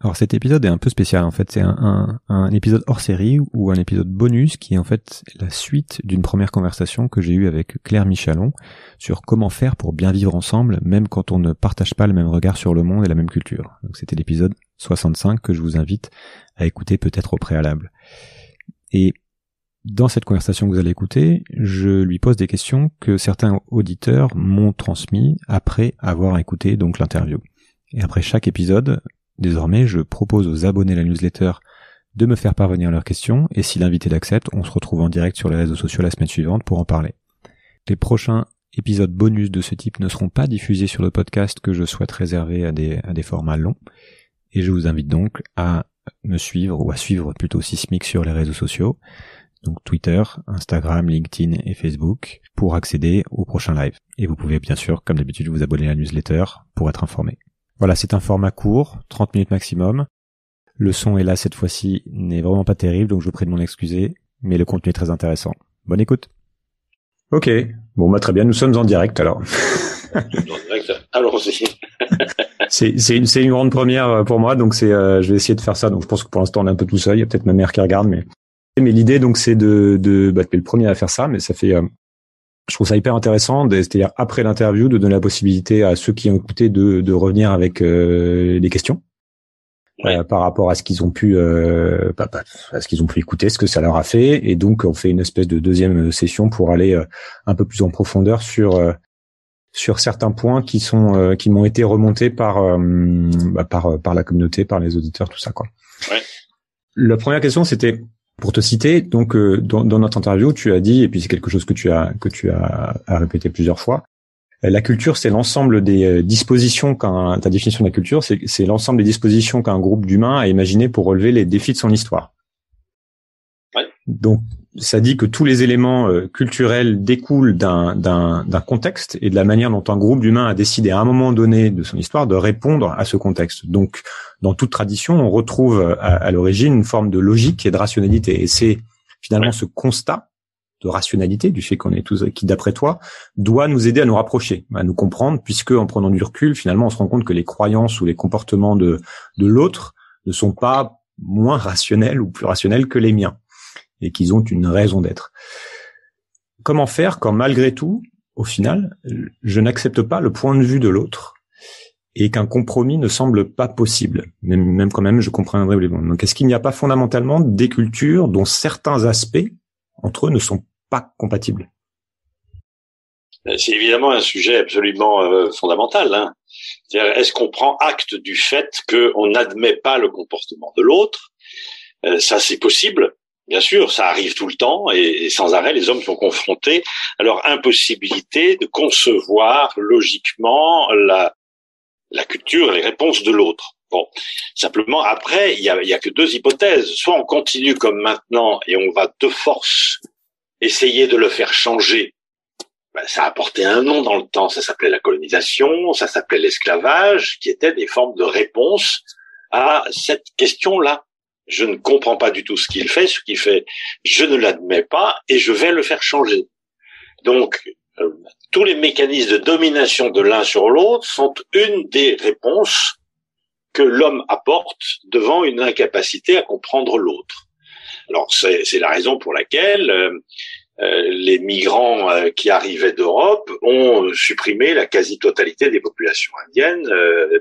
Alors cet épisode est un peu spécial en fait, c'est un, épisode hors série ou un épisode bonus qui est en fait la suite d'une première conversation que j'ai eue avec Claire Michalon sur comment faire pour bien vivre ensemble même quand on ne partage pas le même regard sur le monde et la même culture. C'était l'épisode 65 que je vous invite à écouter peut-être au préalable. Et dans cette conversation que vous allez écouter, je lui pose des questions que certains auditeurs m'ont transmis après avoir écouté donc l'interview. Et après chaque épisode, Désormais, je propose aux abonnés de la newsletter de me faire parvenir leurs questions, et si l'invité l'accepte, on se retrouve en direct sur les réseaux sociaux la semaine suivante pour en parler. Les prochains épisodes bonus de ce type ne seront pas diffusés sur le podcast que je souhaite réserver à des, formats longs, et je vous invite donc à me suivre, ou à suivre plutôt Sismic sur les réseaux sociaux, donc Twitter, Instagram, LinkedIn et Facebook, pour accéder aux prochains lives. Et vous pouvez bien sûr, comme d'habitude, vous abonner à la newsletter pour être informé. Voilà, c'est un format court, 30 minutes maximum. Le son est là cette fois-ci n'est vraiment pas terrible, donc je vous prie de m'en excuser, mais le contenu est très intéressant. Bonne écoute. Ok, bon bah très bien, nous sommes en direct alors. alors c'est c'est une c'est une grande première euh, pour moi, donc c'est euh, je vais essayer de faire ça. Donc je pense que pour l'instant on est un peu tout seul. Il y a peut-être ma mère qui regarde, mais mais l'idée donc c'est de de bah, le premier à faire ça, mais ça fait euh, je trouve ça hyper intéressant, c'est-à-dire après l'interview, de donner la possibilité à ceux qui ont écouté de, de revenir avec euh, des questions euh, par rapport à ce qu'ils ont pu, euh, bah, bah, à ce qu'ils ont pu écouter, ce que ça leur a fait, et donc on fait une espèce de deuxième session pour aller euh, un peu plus en profondeur sur euh, sur certains points qui sont qui m'ont été remontés par bah, par par la communauté, par les auditeurs, tout ça quoi. Ouais. La première question c'était pour te citer, donc euh, dans, dans, notre interview, tu as dit, et puis c'est quelque chose que tu as que tu as, répété plusieurs fois, euh, la culture, c'est l'ensemble des euh, dispositions qu'un ta définition de la culture, c'est l'ensemble des dispositions qu'un groupe d'humains a imaginé pour relever les défis de son histoire. Ouais. Donc ça dit que tous les éléments euh, culturels découlent d'un contexte et de la manière dont un groupe d'humains a décidé à un moment donné de son histoire de répondre à ce contexte. Donc, dans toute tradition, on retrouve euh, à, l'origine une forme de logique et de rationalité. Et c'est finalement ce constat de rationalité du fait qu'on est tous qui d'après toi doit nous aider à nous rapprocher, à nous comprendre, puisque en prenant du recul, finalement, on se rend compte que les croyances ou les comportements de de l'autre ne sont pas moins rationnels ou plus rationnels que les miens et qu'ils ont une raison d'être. Comment faire quand malgré tout, au final, je n'accepte pas le point de vue de l'autre et qu'un compromis ne semble pas possible, même, quand même je comprendrais les Donc est-ce qu'il n'y a pas fondamentalement des cultures dont certains aspects entre eux ne sont pas compatibles? Euh, c'est évidemment un sujet absolument euh, fondamental. Hein. Est-ce qu'on prend acte du fait qu'on n'admet pas le comportement de l'autre? Euh, Ça, c'est possible. Bien sûr, ça arrive tout le temps et, sans arrêt, les hommes sont confrontés à leur impossibilité de concevoir logiquement la, la culture et les réponses de l'autre. Bon, simplement après, il y a, y a que deux hypothèses. Soit on continue comme maintenant et on va de force essayer de le faire changer. Ben, ça a apporté un nom dans le temps. Ça s'appelait la colonisation, ça s'appelait l'esclavage, qui étaient des formes de réponse à cette question-là je ne comprends pas du tout ce qu'il fait, ce qu'il fait, je ne l'admets pas et je vais le faire changer. Donc, euh, tous les mécanismes de domination de l'un sur l'autre sont une des réponses que l'homme apporte devant une incapacité à comprendre l'autre. Alors, c'est la raison pour laquelle euh, euh, les migrants qui arrivaient d'Europe ont supprimé la quasi-totalité des populations indiennes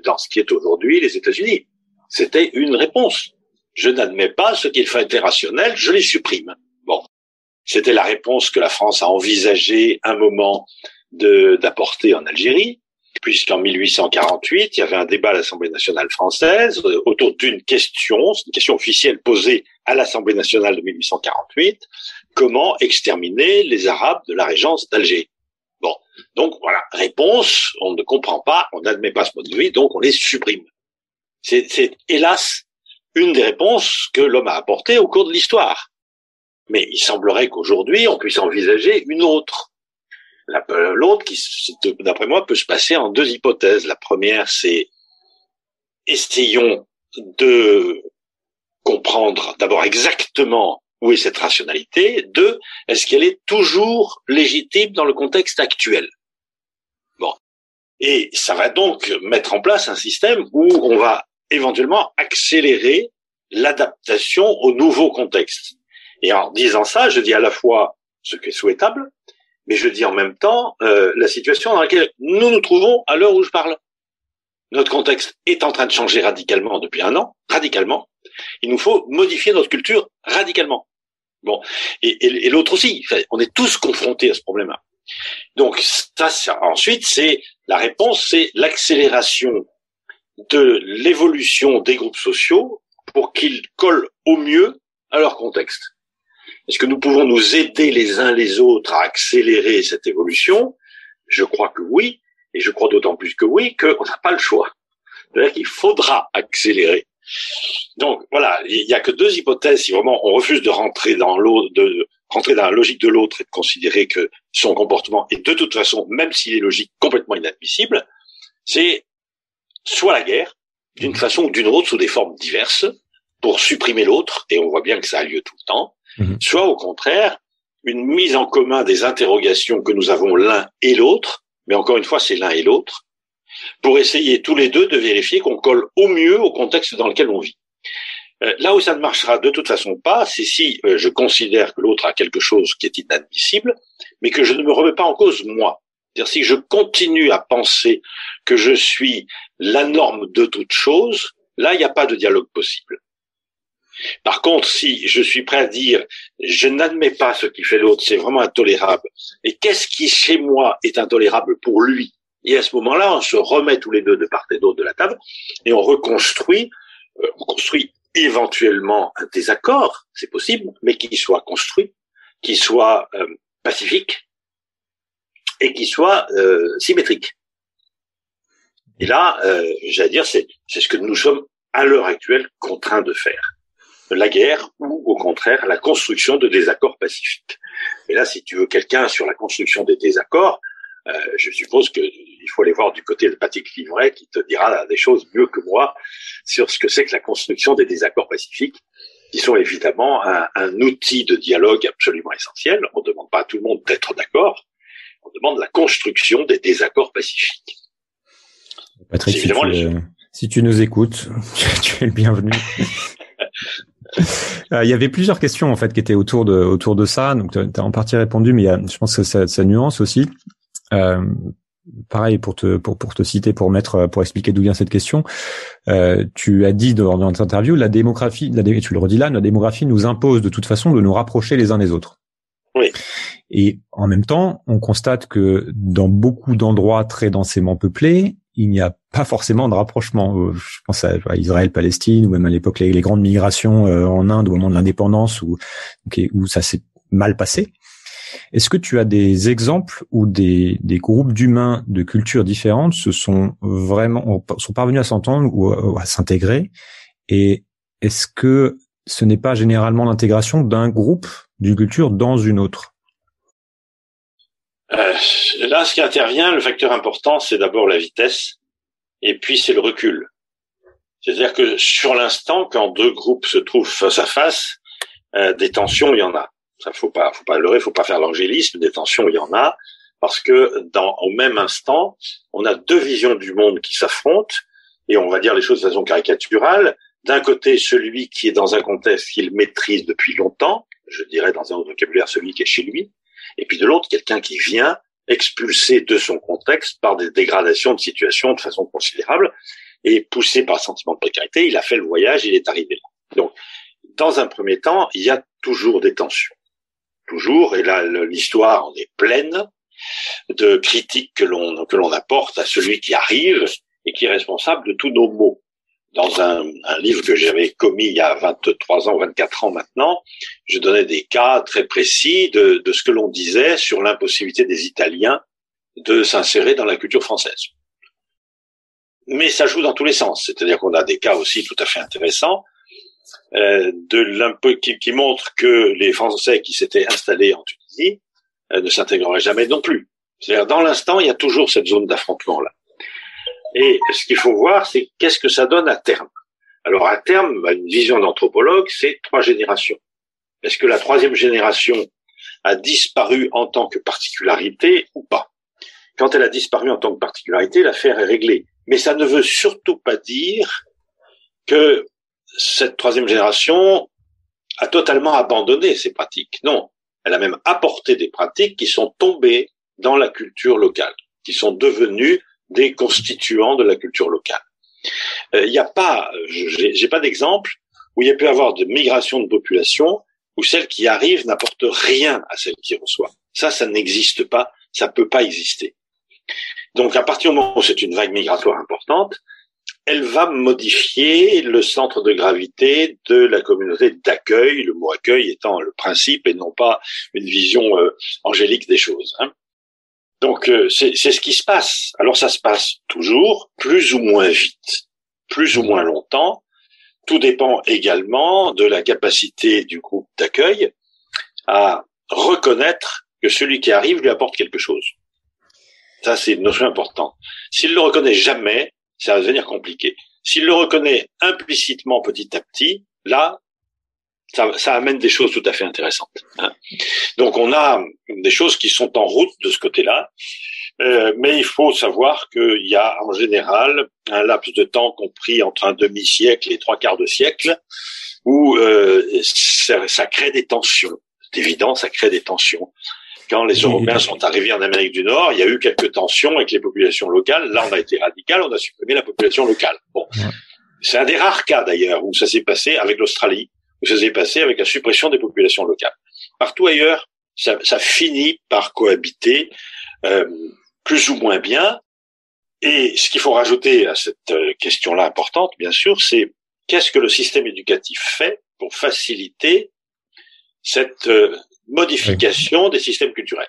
dans ce qui est aujourd'hui les États-Unis. C'était une réponse je n'admets pas ce qu'il fait rationnel, je les supprime. Bon, c'était la réponse que la France a envisagé un moment d'apporter en Algérie, puisqu'en 1848, il y avait un débat à l'Assemblée nationale française euh, autour d'une question, une question officielle posée à l'Assemblée nationale de 1848, comment exterminer les Arabes de la régence d'Alger. Bon, donc voilà, réponse, on ne comprend pas, on n'admet pas ce mode de vie, donc on les supprime. C'est hélas une des réponses que l'homme a apportées au cours de l'histoire. Mais il semblerait qu'aujourd'hui, on puisse envisager une autre. L'autre, qui, d'après moi, peut se passer en deux hypothèses. La première, c'est essayons de comprendre d'abord exactement où est cette rationalité. Deux, est-ce qu'elle est toujours légitime dans le contexte actuel? Bon. Et ça va donc mettre en place un système où on va éventuellement accélérer l'adaptation au nouveau contexte. Et en disant ça, je dis à la fois ce qui est souhaitable, mais je dis en même temps euh, la situation dans laquelle nous nous trouvons à l'heure où je parle. Notre contexte est en train de changer radicalement depuis un an, radicalement. Il nous faut modifier notre culture radicalement. Bon, et, l'autre aussi. On est tous confrontés à ce problème-là. Donc ça, ça ensuite, c'est la réponse, c'est l'accélération de l'évolution des groupes sociaux pour qu'ils collent au mieux à leur contexte. Est-ce que nous pouvons nous aider les uns les autres à accélérer cette évolution? Je crois que oui, et je crois d'autant plus que oui qu'on n'a pas le choix. C'est-à-dire qu'il faudra accélérer. Donc voilà, il n'y a que deux hypothèses. Si vraiment on refuse de rentrer dans l'autre, de rentrer dans la logique de l'autre et de considérer que son comportement est de toute façon, même s'il est logique, complètement inadmissible, c'est soit la guerre, d'une mmh. façon ou d'une autre, sous des formes diverses, pour supprimer l'autre, et on voit bien que ça a lieu tout le temps, mmh. soit au contraire, une mise en commun des interrogations que nous avons l'un et l'autre, mais encore une fois, c'est l'un et l'autre, pour essayer tous les deux de vérifier qu'on colle au mieux au contexte dans lequel on vit. Euh, là où ça ne marchera de toute façon pas, c'est si euh, je considère que l'autre a quelque chose qui est inadmissible, mais que je ne me remets pas en cause moi. C'est-à-dire si je continue à penser que je suis la norme de toute chose, là, il n'y a pas de dialogue possible. Par contre, si je suis prêt à dire je n'admets pas ce qui fait l'autre, c'est vraiment intolérable, et qu'est-ce qui chez moi est intolérable pour lui? Et à ce moment-là, on se remet tous les deux de part et d'autre de la table et on reconstruit, euh, on construit éventuellement un désaccord, c'est possible, mais qui soit construit, qui soit euh, pacifique et qui soit euh, symétrique. Et là, euh, j'allais dire, c'est ce que nous sommes à l'heure actuelle contraints de faire. La guerre ou au contraire la construction de désaccords pacifiques. Et là, si tu veux quelqu'un sur la construction des désaccords, euh, je suppose qu'il faut aller voir du côté de Patrick Livret qui te dira des choses mieux que moi sur ce que c'est que la construction des désaccords pacifiques, qui sont évidemment un, un outil de dialogue absolument essentiel. On ne demande pas à tout le monde d'être d'accord, on demande la construction des désaccords pacifiques. Patrick, si tu, si tu, nous écoutes, tu es le bienvenu. Euh, il y avait plusieurs questions en fait qui étaient autour de autour de ça, donc tu as en partie répondu, mais y a, je pense que ça, ça nuance aussi. Euh, pareil pour te pour pour te citer pour mettre pour expliquer d'où vient cette question. Euh, tu as dit dans, dans interview la démographie, la, tu le redis là, la démographie nous impose de toute façon de nous rapprocher les uns des autres. Oui. Et en même temps, on constate que dans beaucoup d'endroits très densément peuplés, il n'y a pas forcément de rapprochement. Euh, je pense à, Israël, Palestine, ou même à l'époque les, grandes migrations euh, en Inde au moment de l'indépendance, où, ça s'est mal passé. Est-ce que tu as des exemples où des, groupes d'humains de cultures différentes se sont vraiment sont parvenus à s'entendre ou à, s'intégrer? Et est-ce que ce n'est pas généralement l'intégration d'un groupe d'une culture dans une autre? Euh, Là, ce qui intervient, le facteur important, c'est d'abord la vitesse, et puis c'est le recul. C'est-à-dire que sur l'instant, quand deux groupes se trouvent face à face, euh, des tensions, il y en a. Ça faut pas, faut pas leurrer, faut pas faire l'angélisme. Des tensions, il y en a parce que dans au même instant, on a deux visions du monde qui s'affrontent et on va dire les choses de façon caricaturale. D'un côté, celui qui est dans un contexte qu'il maîtrise depuis longtemps, je dirais dans un autre vocabulaire celui qui est chez lui, et puis de l'autre, quelqu'un qui vient expulsé de son contexte par des dégradations de situation de façon considérable et poussé par le sentiment de précarité, il a fait le voyage, il est arrivé là. Donc, dans un premier temps, il y a toujours des tensions toujours, et là l'histoire en est pleine de critiques que l'on que l'on apporte à celui qui arrive et qui est responsable de tous nos maux. Dans un, un livre que j'avais commis il y a 23 ans, 24 ans maintenant, je donnais des cas très précis de, de ce que l'on disait sur l'impossibilité des Italiens de s'insérer dans la culture française. Mais ça joue dans tous les sens, c'est-à-dire qu'on a des cas aussi tout à fait intéressants euh, de qui, qui, montre que les Français qui s'étaient installés en Tunisie euh, ne s'intégreraient jamais non plus. C'est-à-dire, dans l'instant, il y a toujours cette zone d'affrontement là. Et ce qu'il faut voir, c'est qu'est-ce que ça donne à terme. Alors à terme, bah, une vision d'anthropologue, c'est trois générations. Est-ce que la troisième génération a disparu en tant que particularité ou pas? Quand elle a disparu en tant que particularité, l'affaire est réglée. Mais ça ne veut surtout pas dire que cette troisième génération a totalement abandonné ces pratiques. Non, elle a même apporté des pratiques qui sont tombées dans la culture locale, qui sont devenues des constituants de la culture locale. Il euh, n'y a pas, j'ai pas d'exemple où il y a pu avoir de migration de population où celle qui arrive n'apporte rien à celle qui reçoit. Ça, ça n'existe pas, ça peut pas exister. Donc, à partir du moment où c'est une vague migratoire importante, elle va modifier le centre de gravité de la communauté d'accueil, le mot accueil étant le principe et non pas une vision euh, angélique des choses. Hein. Donc euh, c'est ce qui se passe. Alors ça se passe toujours plus ou moins vite, plus ou moins longtemps. Tout dépend également de la capacité du groupe d'accueil à reconnaître que celui qui arrive lui apporte quelque chose. Ça, c'est une notion importante. S'il le reconnaît jamais, ça va devenir compliqué. S'il le reconnaît implicitement petit à petit, là, ça, ça amène des choses tout à fait intéressantes. Hein. Donc on a des choses qui sont en route de ce côté-là, euh, mais il faut savoir qu'il y a en général un laps de temps compris entre un demi-siècle et trois quarts de siècle où euh, ça, ça crée des tensions. C'est évident, ça crée des tensions quand les Européens sont arrivés en Amérique du Nord, il y a eu quelques tensions avec les populations locales. Là, on a été radical, on a supprimé la population locale. Bon, c'est un des rares cas d'ailleurs où ça s'est passé avec l'Australie, où ça s'est passé avec la suppression des populations locales. Partout ailleurs, ça, ça finit par cohabiter euh, plus ou moins bien. Et ce qu'il faut rajouter à cette euh, question-là importante, bien sûr, c'est qu'est-ce que le système éducatif fait pour faciliter cette euh, modification des systèmes culturels?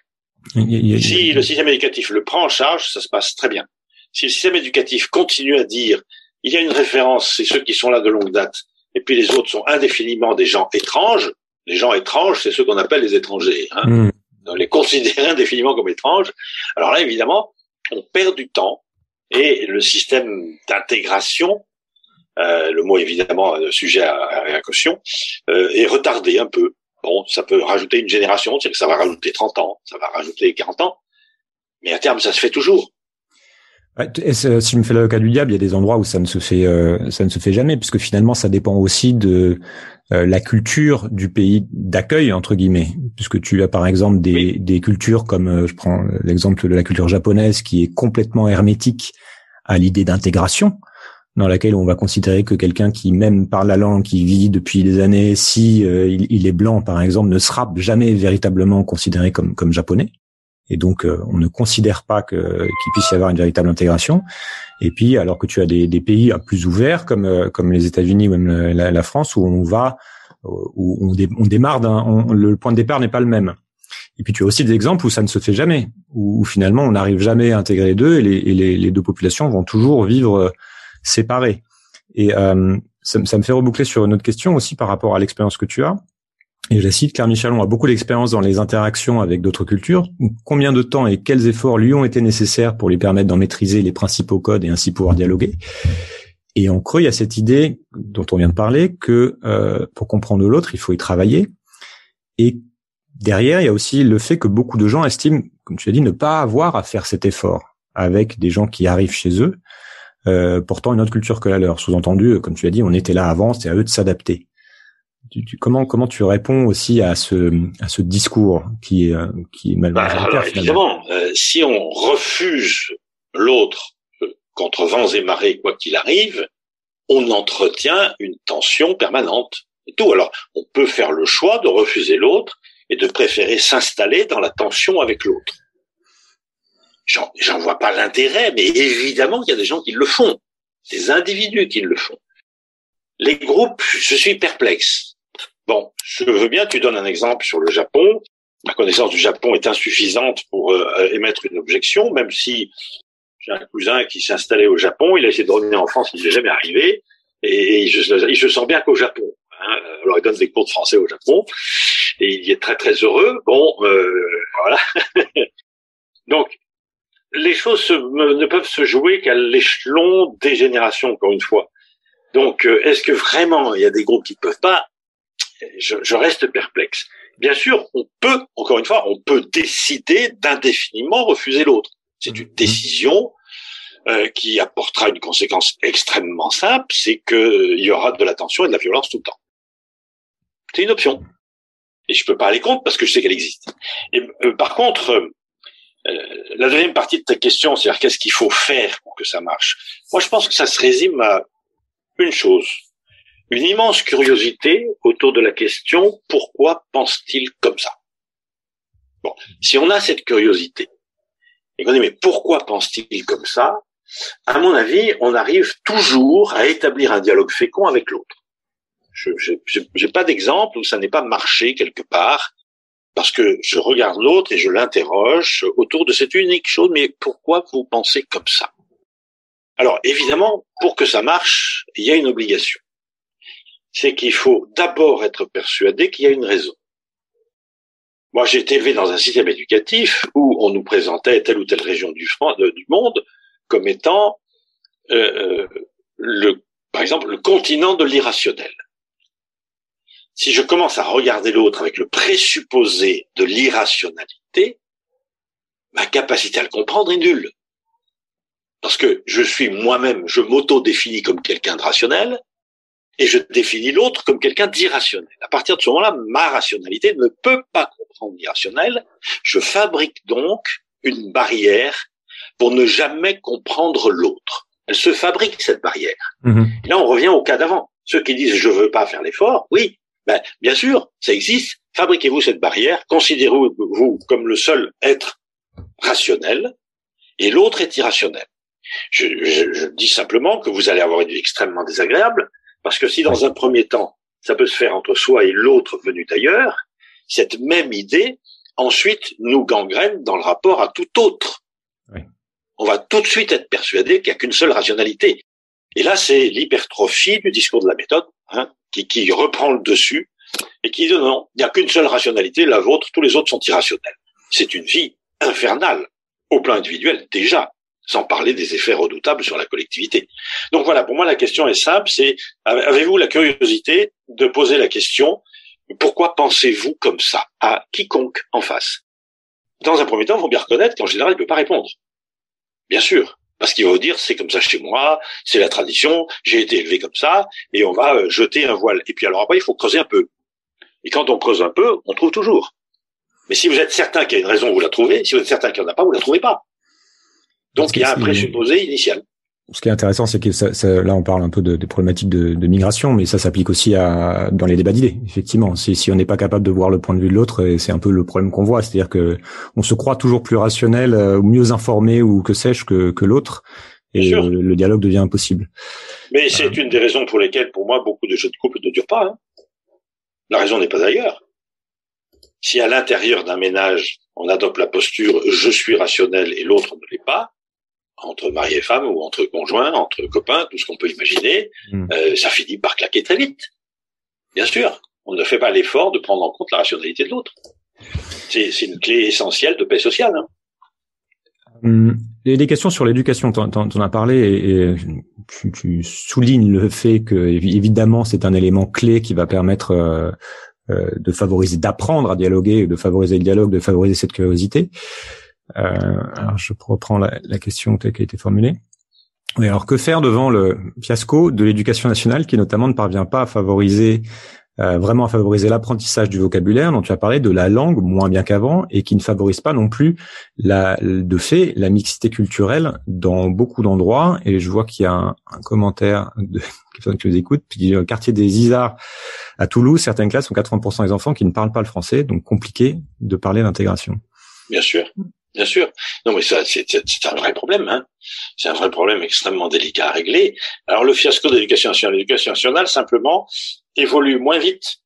si le système éducatif le prend en charge, ça se passe très bien. Si le système éducatif continue à dire il y a une référence, c'est ceux qui sont là de longue date, et puis les autres sont indéfiniment des gens étranges. Les gens étranges, c'est ceux qu'on appelle les étrangers. Hein. Hmm. On les considérer indéfiniment comme étranges. Alors là, évidemment, on perd du temps et le système d'intégration, euh, le mot évidemment sujet à, à, caution, euh, est retardé un peu. Bon, ça peut rajouter une génération, c'est que ça va rajouter 30 ans, ça va rajouter 40 ans, mais à terme, ça se fait toujours. Et si je me fais le cas du diable, il y a des endroits où ça ne se fait, euh, ça ne se fait jamais, puisque finalement, ça dépend aussi de euh, la culture du pays d'accueil entre guillemets, puisque tu as par exemple des, des cultures comme, euh, je prends l'exemple de la culture japonaise, qui est complètement hermétique à l'idée d'intégration dans laquelle on va considérer que quelqu'un qui même parle la langue, qui vit depuis des années, si euh, il, est blanc par exemple, ne sera jamais véritablement considéré comme comme japonais. Et donc euh, on ne considère pas que qu'il puisse y avoir une véritable intégration. Et puis alors que tu as des, des pays plus ouverts comme euh, comme les États-Unis ou même la, la, France où on va où on, démarre d'un le point de départ n'est pas le même. Et puis tu as aussi des exemples où ça ne se fait jamais, où, finalement on n'arrive jamais à intégrer les deux et les, et les, les deux populations vont toujours vivre séparés. Et euh, ça, me fait reboucler sur une autre question aussi par rapport à l'expérience que tu as. Et je cite, Claire Michalon a beaucoup d'expérience dans les interactions avec d'autres cultures. Combien de temps et quels efforts lui ont été nécessaires pour lui permettre d'en maîtriser les principaux codes et ainsi pouvoir dialoguer? Et en creux, il y a cette idée dont on vient de parler que euh, pour comprendre l'autre, il faut y travailler. Et derrière, il y a aussi le fait que beaucoup de gens estiment, comme tu as dit, ne pas avoir à faire cet effort avec des gens qui arrivent chez eux euh, portant une autre culture que la leur. Sous-entendu, comme tu as dit, on était là avant, c'est à eux de s'adapter. Comment comment tu réponds aussi à ce à ce discours qui est euh, qui est bah, alors, évidemment, si on refuse l'autre contre vents et marées quoi qu'il arrive, on entretient une tension permanente et tout. Alors on peut faire le choix de refuser l'autre et de préférer s'installer dans la tension avec l'autre. J'en vois pas l'intérêt, mais évidemment qu'il y a des gens qui le font, des individus qui le font. Les groupes, je suis perplexe. Bon, je veux bien, tu donnes un exemple sur le Japon. Ma connaissance du Japon est insuffisante pour euh, émettre une objection, même si j'ai un cousin qui s'est installé au Japon, il a essayé de revenir en France, il n'est jamais arrivé, et, il, se, sent bien qu'au Japon. Hein. Alors il donne des cours de français au Japon, et il y est très très heureux. Bon, euh, voilà. Donc les choses ne peuvent se jouer qu'à l'échelon des générations, encore une fois. Donc, euh, est-ce que vraiment il y a des groupes qui ne peuvent pas? Je, je, reste perplexe. Bien sûr, on peut, encore une fois, on peut décider d'indéfiniment refuser l'autre. C'est une mhm. décision euh, qui apportera une conséquence extrêmement simple, c'est qu'il y aura de la tension et de la violence tout le temps. C'est une option. Et je peux pas aller contre parce que je sais qu'elle existe. Et euh, par contre, euh, la deuxième partie de ta question, c'est-à-dire qu'est-ce qu'il faut faire pour que ça marche? Moi, je pense que ça se résume à une chose une immense curiosité autour de la question pourquoi pense-t-il comme ça? Bon, si on a cette curiosité et qu'on dit mais pourquoi pense-t-il comme ça? À mon avis, on arrive toujours à établir un dialogue fécond avec l'autre. Je n'ai pas d'exemple où ça n'est pas marché quelque part parce que je regarde l'autre et je l'interroge autour de cette unique chose. Mais pourquoi vous pensez comme ça? Alors évidemment, pour que ça marche, il y a une obligation c'est qu'il faut d'abord être persuadé qu'il y a une raison. Moi, j'ai été élevé dans un système éducatif où on nous présentait telle ou telle région du, monde comme étant, euh, euh, par exemple, le continent de l'irrationnel. Si je commence à regarder l'autre avec le présupposé de l'irrationalité, ma capacité à le comprendre est nulle. Parce que je suis moi-même, je m'auto-définis comme quelqu'un de rationnel, et je définis l'autre comme quelqu'un d'irrationnel. À partir de ce moment-là, ma rationalité ne peut pas comprendre l'irrationnel. Je fabrique donc une barrière pour ne jamais comprendre l'autre. Elle se fabrique cette barrière. Mhm. Et là, on revient au cas d'avant. Ceux qui disent je veux pas faire l'effort, oui, ben, bien sûr, ça existe. Fabriquez-vous cette barrière. Considérez-vous comme le seul être rationnel et l'autre est irrationnel. Je, je, dis simplement que vous allez avoir une vie extrêmement désagréable parce que si dans un premier temps, ça peut se faire entre soi et l'autre venu d'ailleurs, cette même idée, ensuite, nous gangrène dans le rapport à tout autre. On va tout de suite être persuadé qu'il n'y a qu'une seule rationalité. Et là, c'est l'hypertrophie du discours de la méthode, hein, qui, qui reprend le dessus et qui dit non, il n'y a qu'une seule rationalité, la vôtre, tous les autres sont irrationnels. C'est une vie infernale, au plan individuel déjà sans parler des effets redoutables sur la collectivité. Donc voilà, pour moi la question est simple, c'est avez-vous la curiosité de poser la question pourquoi pensez-vous comme ça à quiconque en face? Dans un premier temps, il faut bien reconnaître qu'en général, il ne peut pas répondre. Bien sûr, parce qu'il va vous dire c'est comme ça chez moi, c'est la tradition, j'ai été élevé comme ça, et on va euh, jeter un voile. Et puis alors après, il faut creuser un peu. Et quand on creuse un peu, on trouve toujours. Mais si vous êtes certain qu'il y a une raison, vous la trouvez. Si vous êtes certain qu'il n'y en a pas, vous la trouvez pas. Donc il y a un présupposé initial. Ce qui est intéressant, c'est que ça, ça, là, on parle un peu de, de problématiques de, de, migration, mais ça s'applique aussi à dans les débats d'idées. Effectivement, si, si on n'est pas capable de voir le point de vue de l'autre, c'est un peu le problème qu'on voit, c'est-à-dire que on se croit toujours plus rationnel, euh, ou mieux informé, ou que sais-je que, que l'autre, et le, dialogue devient impossible. Mais c'est euh. une des raisons pour lesquelles, pour moi, beaucoup de jeux de couple ne durent pas. Hein. La raison n'est pas ailleurs. Si à l'intérieur d'un ménage, on adopte la posture je suis rationnel et l'autre ne l'est pas, entre mari et femme ou entre conjoints, entre copains, tout ce qu'on peut imaginer, hmm. euh, ça finit par claquer très vite. Bien sûr, on ne fait pas l'effort de prendre en compte la rationalité de l'autre. C'est, une clé essentielle de paix sociale. Hein. Hum, les, des questions sur l'éducation, tu en as parlé et, tu, soulignes le fait que évidemment c'est un élément clé qui va permettre euh, euh, de favoriser, d'apprendre à dialoguer, de favoriser le dialogue, de favoriser cette curiosité. Euh, alors je reprends la, la question telle qui a été formulée. Alors que faire devant le fiasco de l'éducation nationale qui notamment ne parvient pas à favoriser euh, vraiment à favoriser l'apprentissage du vocabulaire dont tu as parlé, de la langue moins bien qu'avant, et qui ne favorise pas non plus la, de fait la mixité culturelle dans beaucoup d'endroits. Et je vois qu'il y a un, commentaire de quelqu'un qui nous écoute, qui dit quartier des Isards à Toulouse, certaines classes ont 80% des enfants qui ne parlent pas le français, donc compliqué de parler l'intégration. Bien sûr. Bien sûr. Non, mais ça, c'est un vrai problème. Hein. C'est un vrai problème extrêmement délicat à régler. Alors, le fiasco de l'éducation nationale, l'éducation nationale, simplement, évolue moins vite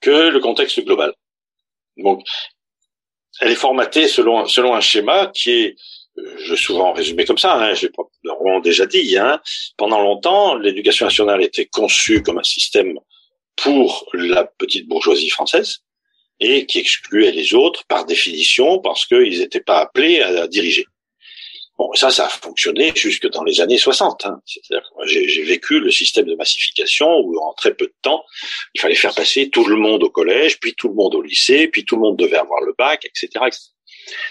que le contexte global. Donc, elle est formatée selon, selon un schéma qui est, euh, je souvent résumer comme ça, hein, j'ai probablement déjà dit, hein, pendant longtemps, l'éducation nationale était conçue comme un système pour la petite bourgeoisie française, et qui excluait les autres par définition parce qu'ils n'étaient pas appelés à, diriger. Bon, ça, ça a fonctionné jusque dans les années 60. Hein. C'est-à-dire j'ai vécu le système de massification où en très peu de temps, il fallait faire passer tout le monde au collège, puis tout le monde au lycée, puis tout le monde devait avoir le bac, etc. etc.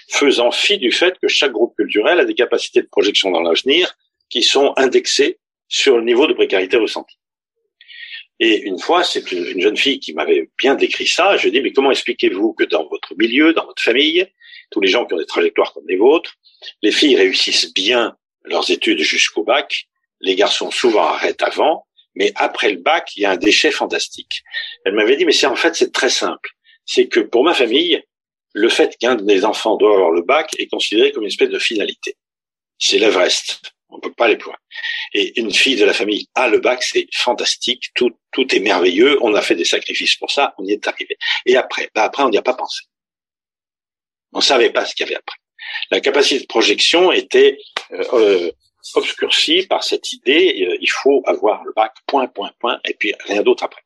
Faisant fi du fait que chaque groupe culturel a des capacités de projection dans l'avenir qui sont indexés sur le niveau de précarité ressenti. Et une fois, c'est une, jeune fille qui m'avait bien décrit ça. Je dis, mais comment expliquez-vous que dans votre milieu, dans votre famille, tous les gens qui ont des trajectoires comme les vôtres, les filles réussissent bien leurs études jusqu'au bac, les garçons souvent arrêtent avant, mais après le bac, il y a un déchet fantastique. Elle m'avait dit, mais c'est en fait, c'est très simple. C'est que pour ma famille, le fait qu'un des enfants doit avoir le bac est considéré comme une espèce de finalité. C'est l'Everest. On peut pas aller plus loin. Et une fille de la famille a le bac, c'est fantastique, tout, tout est merveilleux, on a fait des sacrifices pour ça, on y est arrivé. Et après, bah après, on n'y a pas pensé. On savait pas ce qu'il y avait après. La capacité de projection était euh, euh obscurcie par cette idée, euh, il faut avoir le bac, point, point, point, et puis rien d'autre après.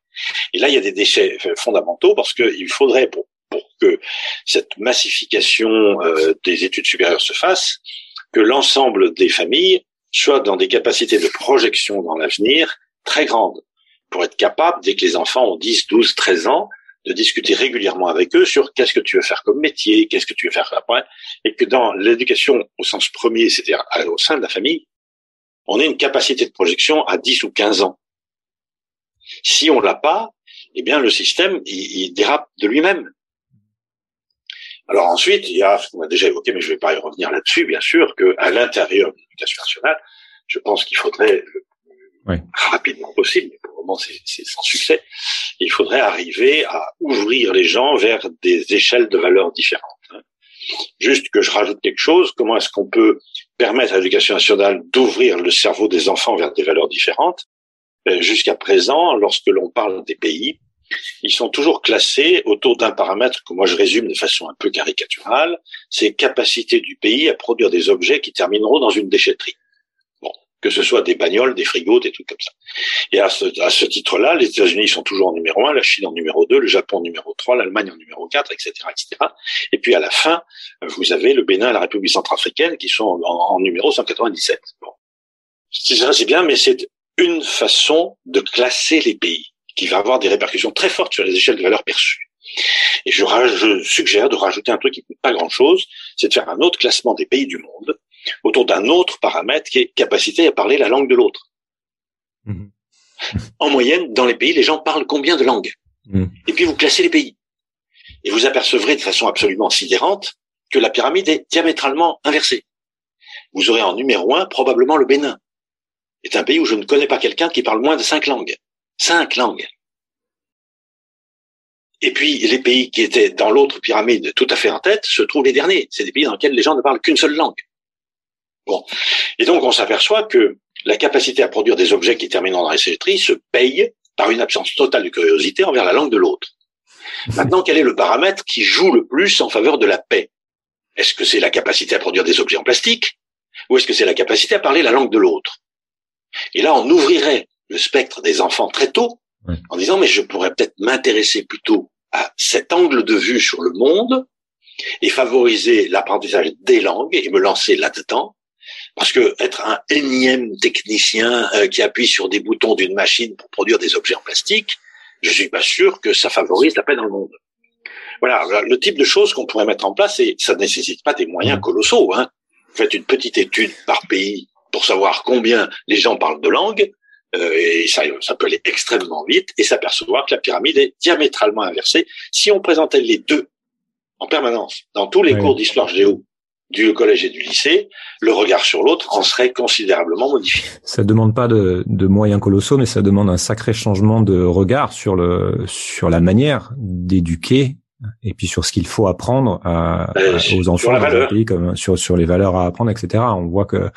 Et là, il y a des déchets euh, fondamentaux parce qu'il faudrait, pour, pour que cette massification des études supérieures se fasse, que l'ensemble des familles soient dans des capacités de projection dans l'avenir très grandes pour être capable, dès que les enfants ont 10, 12, 13 ans, de discuter régulièrement avec eux sur qu'est-ce que tu veux faire comme métier, qu'est-ce que tu veux faire après, et que dans l'éducation au sens premier, c'est-à-dire au sein de la famille, on ait une capacité de projection à 10 ou 15 ans. Si on l'a pas, eh bien le système il dérape de lui-même. Alors ensuite, il y a ce qu'on a déjà évoqué, mais je ne vais pas y revenir là-dessus, bien sûr, qu'à l'intérieur de l'éducation nationale, je pense qu'il faudrait oui. rapidement possible, mais pour le moment c'est sans succès, il faudrait arriver à ouvrir les gens vers des échelles de valeurs différentes. Hein. Juste que je rajoute quelque chose, comment est-ce qu'on peut permettre à l'éducation nationale d'ouvrir le cerveau des enfants vers des valeurs différentes? Euh, Jusqu'à présent, lorsque l'on parle des pays, ils sont toujours classés autour d'un paramètre que moi je résume de façon un peu caricaturale, c'est capacité du pays à produire des objets qui termineront dans une déchetterie que ce soit des bagnoles, des frigos, des trucs comme ça. Et à ce, à ce titre-là, les États-Unis sont toujours en numéro un, la Chine en numéro 2, le Japon en numéro 3, l'Allemagne en numéro 4, etc., etc. Et puis à la fin, vous avez le Bénin et la République centrafricaine qui sont en, numéro 197. Bon. C'est bien, mais c'est une façon de classer les pays qui va avoir des répercussions très fortes sur les échelles de valeur perçues. Et je, je suggère de rajouter un truc qui ne coûte pas grand-chose, c'est de faire un autre classement des pays du monde autour d'un autre paramètre qui est capacité à parler la langue de l'autre. Mhm. En moyenne, dans les pays, les gens parlent combien de langues? Mhm. Et puis vous classez les pays. Et vous apercevrez de façon absolument sidérante que la pyramide est diamétralement inversée. Vous aurez en numéro un probablement le Bénin. C'est un pays où je ne connais pas quelqu'un qui parle moins de cinq langues. Cinq langues. Et puis, les pays qui étaient dans l'autre pyramide tout à fait en tête se trouvent les derniers. C'est des pays dans lesquels les gens ne parlent qu'une seule langue. Bon. Et donc, on s'aperçoit que la capacité à produire des objets qui terminent dans la se paye par une absence totale de curiosité envers la langue de l'autre. Maintenant, quel est le paramètre qui joue le plus en faveur de la paix? Est-ce que c'est la capacité à produire des objets en plastique? Ou est-ce que c'est la capacité à parler la langue de l'autre? Et là, on ouvrirait le spectre des enfants très tôt en disant mais je pourrais peut-être m'intéresser plutôt à cet angle de vue sur le monde et favoriser l'apprentissage des langues et me lancer là-dedans parce que être un énième technicien euh, qui appuie sur des boutons d'une machine pour produire des objets en plastique, je suis pas sûr que ça favorise la paix dans le monde. Voilà, le type de choses qu'on pourrait mettre en place, et ça ne nécessite pas des moyens colossaux. Hein. Faites une petite étude par pays pour savoir combien les gens parlent de langue, et ça, ça peut aller extrêmement vite, et s'apercevoir que la pyramide est diamétralement inversée. Si on présentait les deux en permanence dans tous les cours d'histoire géo du collège et du lycée, le regard sur l'autre en serait considérablement modifié. Ça demande pas de, de, moyens colossaux, mais ça demande un sacré changement de regard sur le sur la manière d'éduquer et puis sur ce qu'il faut apprendre à, euh, aux enfants dans un pays comme sur sur les valeurs à apprendre, etc. On voit que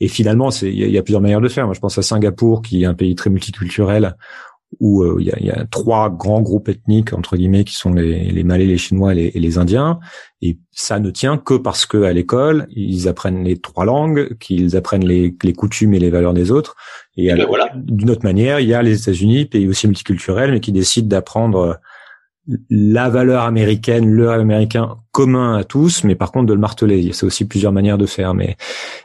et finalement c'est il y, a plusieurs manières de faire. Moi, je pense à Singapour qui est un pays très multiculturel où euh, il y, a, y, a, trois grands groupes ethniques entre guillemets qui sont les, les Malais, les Chinois et les, Indiens. Et ça ne tient que parce que à l'école ils apprennent les trois langues, qu'ils apprennent les, les, coutumes et les valeurs des autres. Et, ben d'une autre manière, il y a les États-Unis, pays aussi multiculturel, mais qui décident d'apprendre la valeur américaine, le américain commun à tous, mais par contre de le marteler. C'est aussi plusieurs manières de faire. Mais,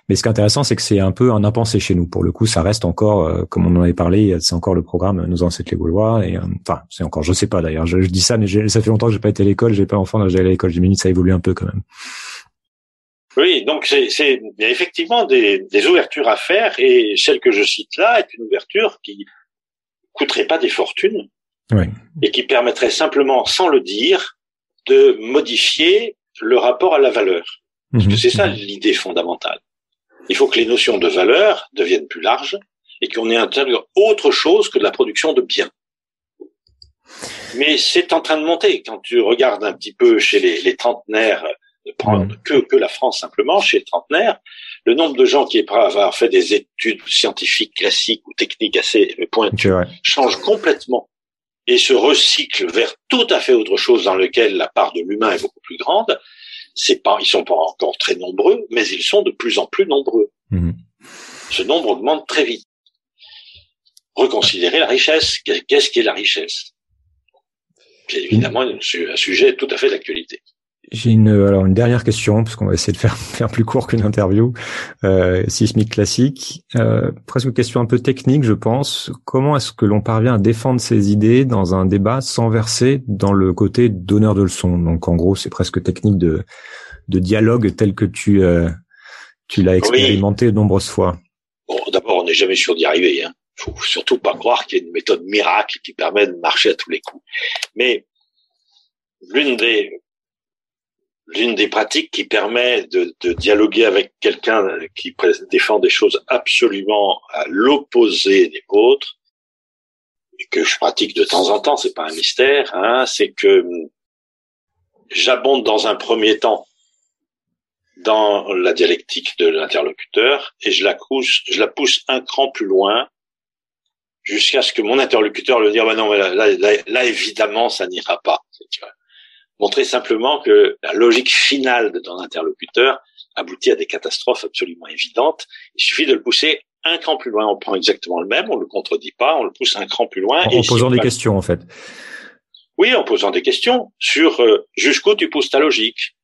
mais ce qui est intéressant, c'est que c'est un peu un impensé chez nous. Pour le coup, ça reste encore, euh, comme on en avait parlé, c'est encore le programme Nos ancêtres les Gaulois. Et euh, enfin, c'est encore, je sais pas d'ailleurs. Je, dis ça, mais ça fait longtemps que j'ai pas été à l'école. J'ai pas enfant, j'ai à l'école. J'ai minutes, ça évolue un peu quand même. Oui, donc c'est, effectivement des, des ouvertures à faire et celle que je cite là est une ouverture qui coûterait pas des fortunes Oui. et qui permettrait simplement, sans le dire, de modifier le rapport à la valeur. Parce que Mhm. c'est ça l'idée fondamentale. Il faut que les notions de valeur deviennent plus larges et qu'on ait intérieur autre chose que de la production de biens. Mais c'est en train de monter. Quand tu regardes un petit peu chez les, les trentenaires, de prendre que, que la France simplement, chez les trentenaires, le nombre de gens qui est prêt à avoir fait des études scientifiques classiques ou techniques assez pointues change complètement et se recycle vers tout à fait autre chose dans lequel la part de l'humain est beaucoup plus grande. C'est pas, ils sont pas encore très nombreux, mais ils sont de plus en plus nombreux. Mhm. Ce nombre augmente très vite. Reconsidérer la richesse. Qu'est- Qu'est-ce qu'est la richesse? C'est évidemment su- un sujet tout à fait d'actualité. J'ai une alors une dernière question parce qu'on va essayer de faire faire plus court qu'une interview euh, sismique classique. Euh, presque une question un peu technique, je pense. Comment est-ce que l'on parvient à défendre ses idées dans un débat sans verser dans le côté donneur de leçons? Donc en gros, c'est presque technique de de dialogue tel que tu euh, tu l'as expérimenté de nombreuses fois. Bon, d'abord, on n'est jamais sûr d'y arriver. Hein. Faut surtout pas croire qu'il y a une méthode miracle qui permet de marcher à tous les coups. Mais l'une des l'une des pratiques qui permet de, de dialoguer avec quelqu'un qui défend des choses absolument à l'opposé des vôtres, et que je pratique de temps en temps, c'est pas un mystère, hein, c'est que j'abonde dans un premier temps dans la dialectique de l'interlocuteur et je la pousse, je la pousse un cran plus loin jusqu'à ce que mon interlocuteur le dise, ah ben non, mais là, là, là, évidemment, ça n'ira pas. Montrer simplement que la logique finale de ton interlocuteur aboutit à des catastrophes absolument évidentes. Il suffit de le pousser un cran plus loin. On prend exactement le même, on le contredit pas, on le pousse un cran plus loin. En, et en si posant des questions en fait. Oui, en posant des questions sur euh, jusqu'où tu pousses ta logique.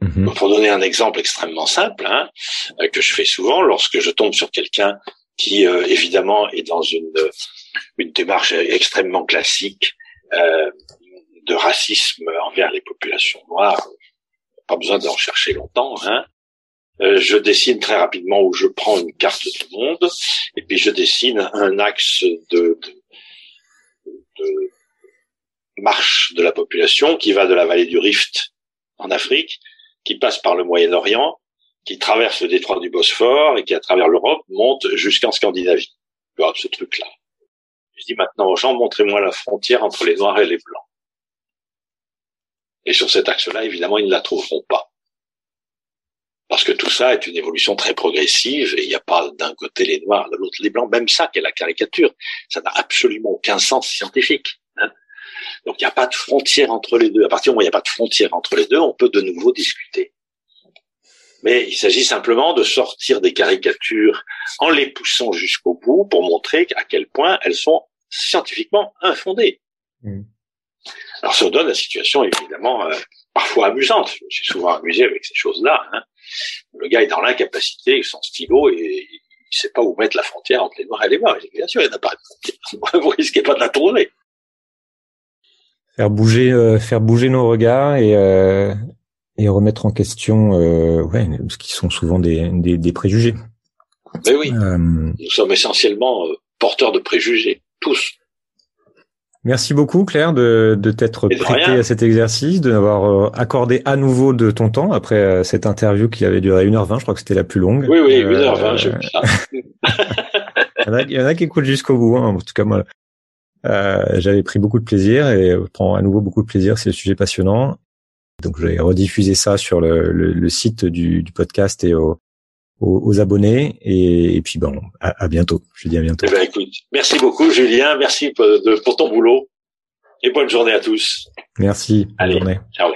Mhm. Pour donner un exemple extrêmement simple, hein, euh, que je fais souvent lorsque je tombe sur quelqu'un qui, euh, évidemment, est dans une, une démarche extrêmement classique euh, de racisme envers les populations noires. Pas besoin d'en chercher longtemps. Hein. Euh, je dessine très rapidement où je prends une carte du monde et puis je dessine un axe de, de, marche de la population qui va de la vallée du Rift en Afrique qui passe par le Moyen-Orient, qui traverse le détroit du Bosphore et qui, à travers l'Europe, monte jusqu'en Scandinavie. Ce truc-là. Je dis maintenant aux gens, montrez-moi la frontière entre les Noirs et les Blancs. Et sur cet axe-là, évidemment, ils ne la trouveront pas. Parce que tout ça est une évolution très progressive et il n'y a pas d'un côté les Noirs, de l'autre les Blancs. Même ça, qu'est la caricature, ça n'a absolument aucun sens scientifique. hein. Donc il n'y a pas de frontière entre les deux. À partir du moment où il n'y a pas de frontière entre les deux, on peut de nouveau discuter. Mais il s'agit simplement de sortir des caricatures en les poussant jusqu'au bout pour montrer à quel point elles sont scientifiquement infondées. Mm. Alors ça donne la situation évidemment euh, parfois amusante. Je me suis souvent amusé avec ces choses-là. hein. Le gars est dans l'incapacité, son stylo, et il sait pas où mettre la frontière entre les noirs et les blancs. Bien sûr, il n'y en a pas. Vous risquez pas de la trouver. Faire bouger, euh, faire bouger nos regards et euh, et remettre en question, euh, ouais, ce qui sont souvent des des, des préjugés. Mais oui, Euh, nous sommes essentiellement euh, porteurs de préjugés, tous. Merci beaucoup Claire de, de t'être prêté à cet exercice, de m'avoir euh, accordé à nouveau de ton temps après euh, cette interview qui avait duré 1h20, je crois que c'était la plus longue. Oui, oui, Euh, 1h20, j'ai vu ça. Il y en a, qui écoutent jusqu'au bout, hein. en tout cas moi. Euh, j'avais pris beaucoup de plaisir et je prends à nouveau beaucoup de plaisir, c'est le sujet passionnant. Donc j'ai rediffusé ça sur le, le, le site du, du podcast et aux, aux, aux abonnés et, et puis bon, à, à bientôt. Je dis à bientôt. Eh ben, écoute, merci beaucoup, Julien. Merci pour, de- pour ton boulot. Et bonne journée à tous. Merci. Bonne Allez. journée. Ciao.